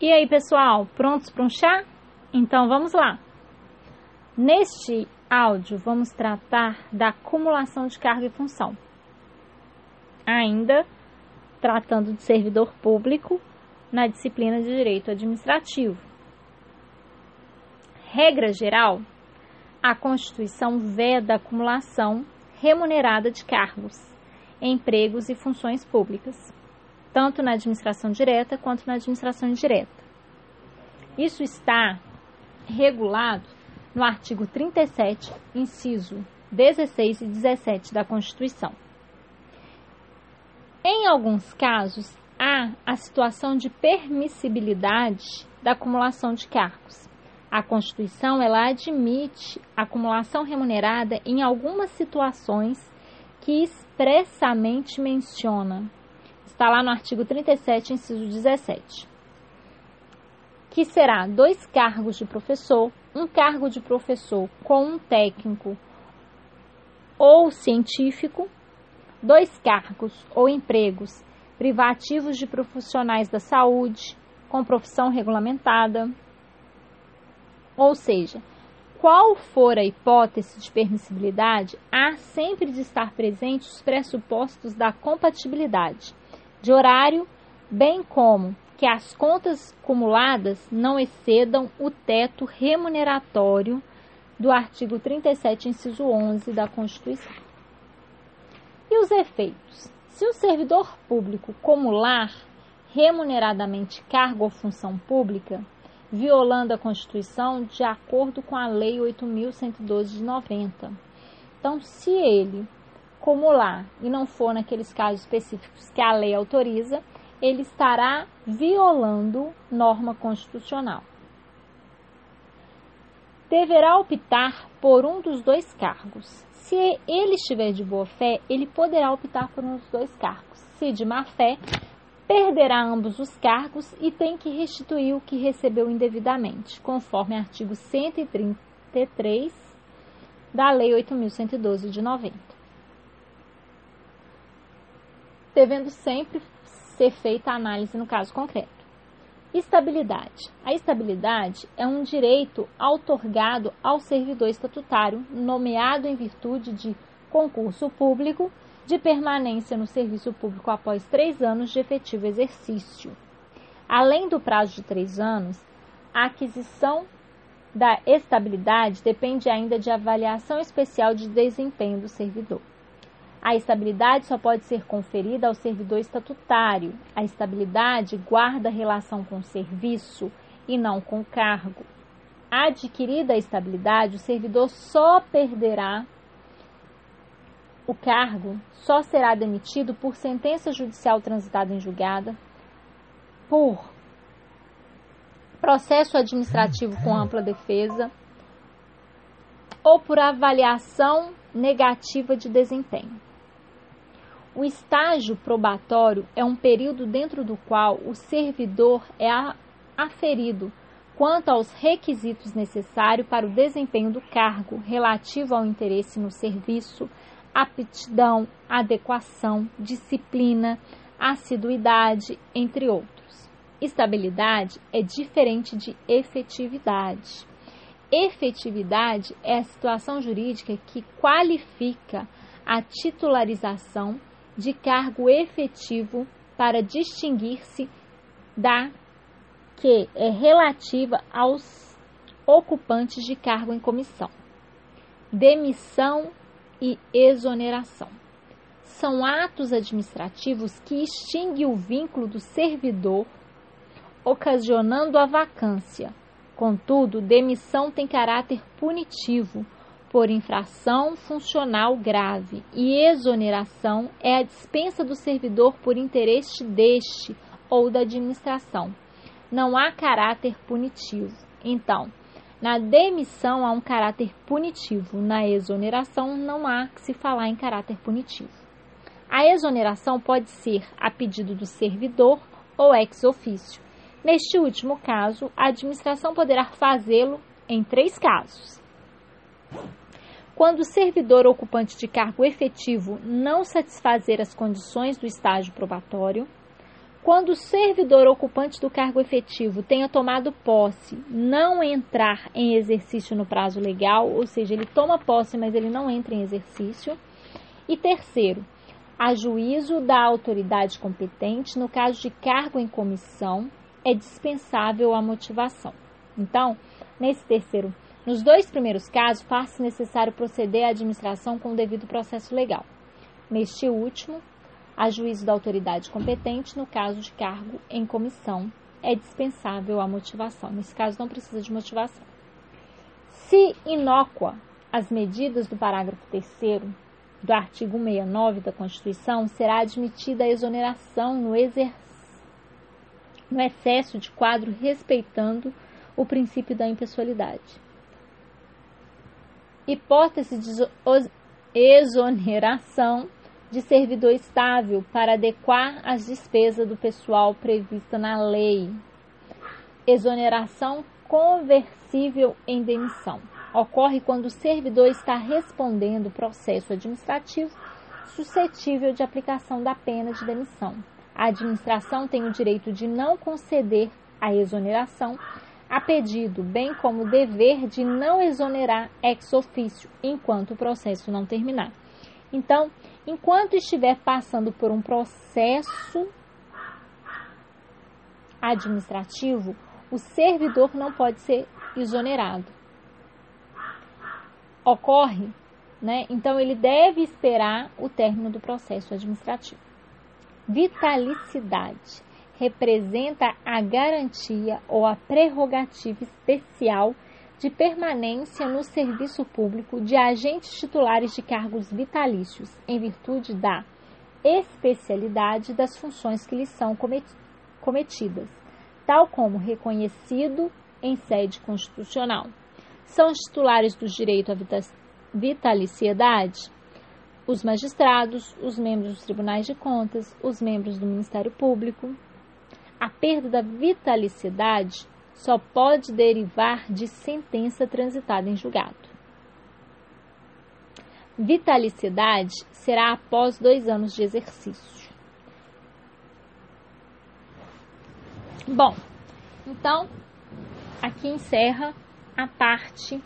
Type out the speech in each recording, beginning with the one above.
E aí, pessoal, prontos para um chá? Então vamos lá. Neste áudio, vamos tratar da acumulação de carga e função. Ainda tratando de servidor público na disciplina de Direito Administrativo. Regra geral, a Constituição veda a acumulação remunerada de cargos, empregos e funções públicas tanto na administração direta quanto na administração indireta. Isso está regulado no artigo 37, inciso 16 e 17 da Constituição. Em alguns casos, há a situação de permissibilidade da acumulação de cargos. A Constituição ela admite acumulação remunerada em algumas situações que expressamente menciona Está lá no artigo 37, inciso 17. Que será dois cargos de professor, um cargo de professor com um técnico ou científico, dois cargos ou empregos privativos de profissionais da saúde com profissão regulamentada. Ou seja, qual for a hipótese de permissibilidade, há sempre de estar presentes os pressupostos da compatibilidade de horário, bem como que as contas acumuladas não excedam o teto remuneratório do artigo 37, inciso 11 da Constituição. E os efeitos? Se o servidor público acumular remuneradamente cargo ou função pública, violando a Constituição de acordo com a Lei 8.112 de 90. Então, se ele acumular e não for naqueles casos específicos que a lei autoriza, ele estará violando norma constitucional. Deverá optar por um dos dois cargos. Se ele estiver de boa fé, ele poderá optar por um dos dois cargos. Se de má fé, perderá ambos os cargos e tem que restituir o que recebeu indevidamente, conforme artigo 133 da Lei 8.112 de 90 devendo sempre ser feita a análise no caso concreto. Estabilidade. A estabilidade é um direito outorgado ao servidor estatutário, nomeado em virtude de concurso público, de permanência no serviço público após três anos de efetivo exercício. Além do prazo de três anos, a aquisição da estabilidade depende ainda de avaliação especial de desempenho do servidor. A estabilidade só pode ser conferida ao servidor estatutário. A estabilidade guarda relação com o serviço e não com o cargo. Adquirida a estabilidade, o servidor só perderá o cargo, só será demitido por sentença judicial transitada em julgada, por processo administrativo com ampla defesa ou por avaliação negativa de desempenho. O estágio probatório é um período dentro do qual o servidor é aferido quanto aos requisitos necessários para o desempenho do cargo relativo ao interesse no serviço, aptidão, adequação, disciplina, assiduidade, entre outros. Estabilidade é diferente de efetividade. Efetividade é a situação jurídica que qualifica a titularização de cargo efetivo para distinguir-se da que é relativa aos ocupantes de cargo em comissão. Demissão e exoneração. São atos administrativos que extinguem o vínculo do servidor, ocasionando a vacância. Contudo, demissão tem caráter punitivo por infração funcional grave e exoneração é a dispensa do servidor por interesse deste ou da administração. Não há caráter punitivo. Então, na demissão há um caráter punitivo, na exoneração não há que se falar em caráter punitivo. A exoneração pode ser a pedido do servidor ou ex ofício. Neste último caso, a administração poderá fazê-lo em três casos. Quando o servidor ocupante de cargo efetivo não satisfazer as condições do estágio probatório, Quando o servidor ocupante do cargo efetivo tenha tomado posse, não entrar em exercício no prazo legal, ou seja, ele toma posse, mas ele não entra em exercício. E terceiro, a juízo da autoridade competente, no caso de cargo em comissão, é dispensável a motivação. Então, nesse terceiro, nos dois primeiros casos, faz-se necessário proceder à administração com o devido processo legal. Neste último, a juízo da autoridade competente, no caso de cargo em comissão, é dispensável a motivação. Nesse caso, não precisa de motivação. Se inócua as medidas do parágrafo 3 do artigo 69 da Constituição, será admitida a exoneração no, exer... no excesso de quadro respeitando o princípio da impessoalidade. Hipótese de exoneração de servidor estável para adequar as despesas do pessoal prevista na lei. Exoneração conversível em demissão ocorre quando o servidor está respondendo processo administrativo suscetível de aplicação da pena de demissão. A administração tem o direito de não conceder a exoneração a pedido, bem como dever de não exonerar ex officio enquanto o processo não terminar. Então, enquanto estiver passando por um processo administrativo, o servidor não pode ser exonerado ocorre, né? Então ele deve esperar o término do processo administrativo. Vitalicidade representa a garantia ou a prerrogativa especial de permanência no serviço público de agentes titulares de cargos vitalícios, em virtude da especialidade das funções que lhes são cometidas, tal como reconhecido em sede constitucional são os titulares do direito à vitaliciedade os magistrados, os membros dos tribunais de contas, os membros do Ministério Público. A perda da vitaliciedade só pode derivar de sentença transitada em julgado. Vitaliciedade será após dois anos de exercício. Bom, então aqui encerra a parte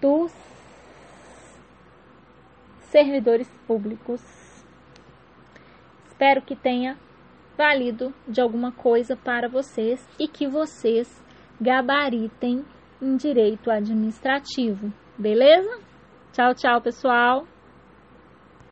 dos servidores públicos. Espero que tenha valido de alguma coisa para vocês e que vocês gabaritem em direito administrativo, beleza? Tchau, tchau, pessoal!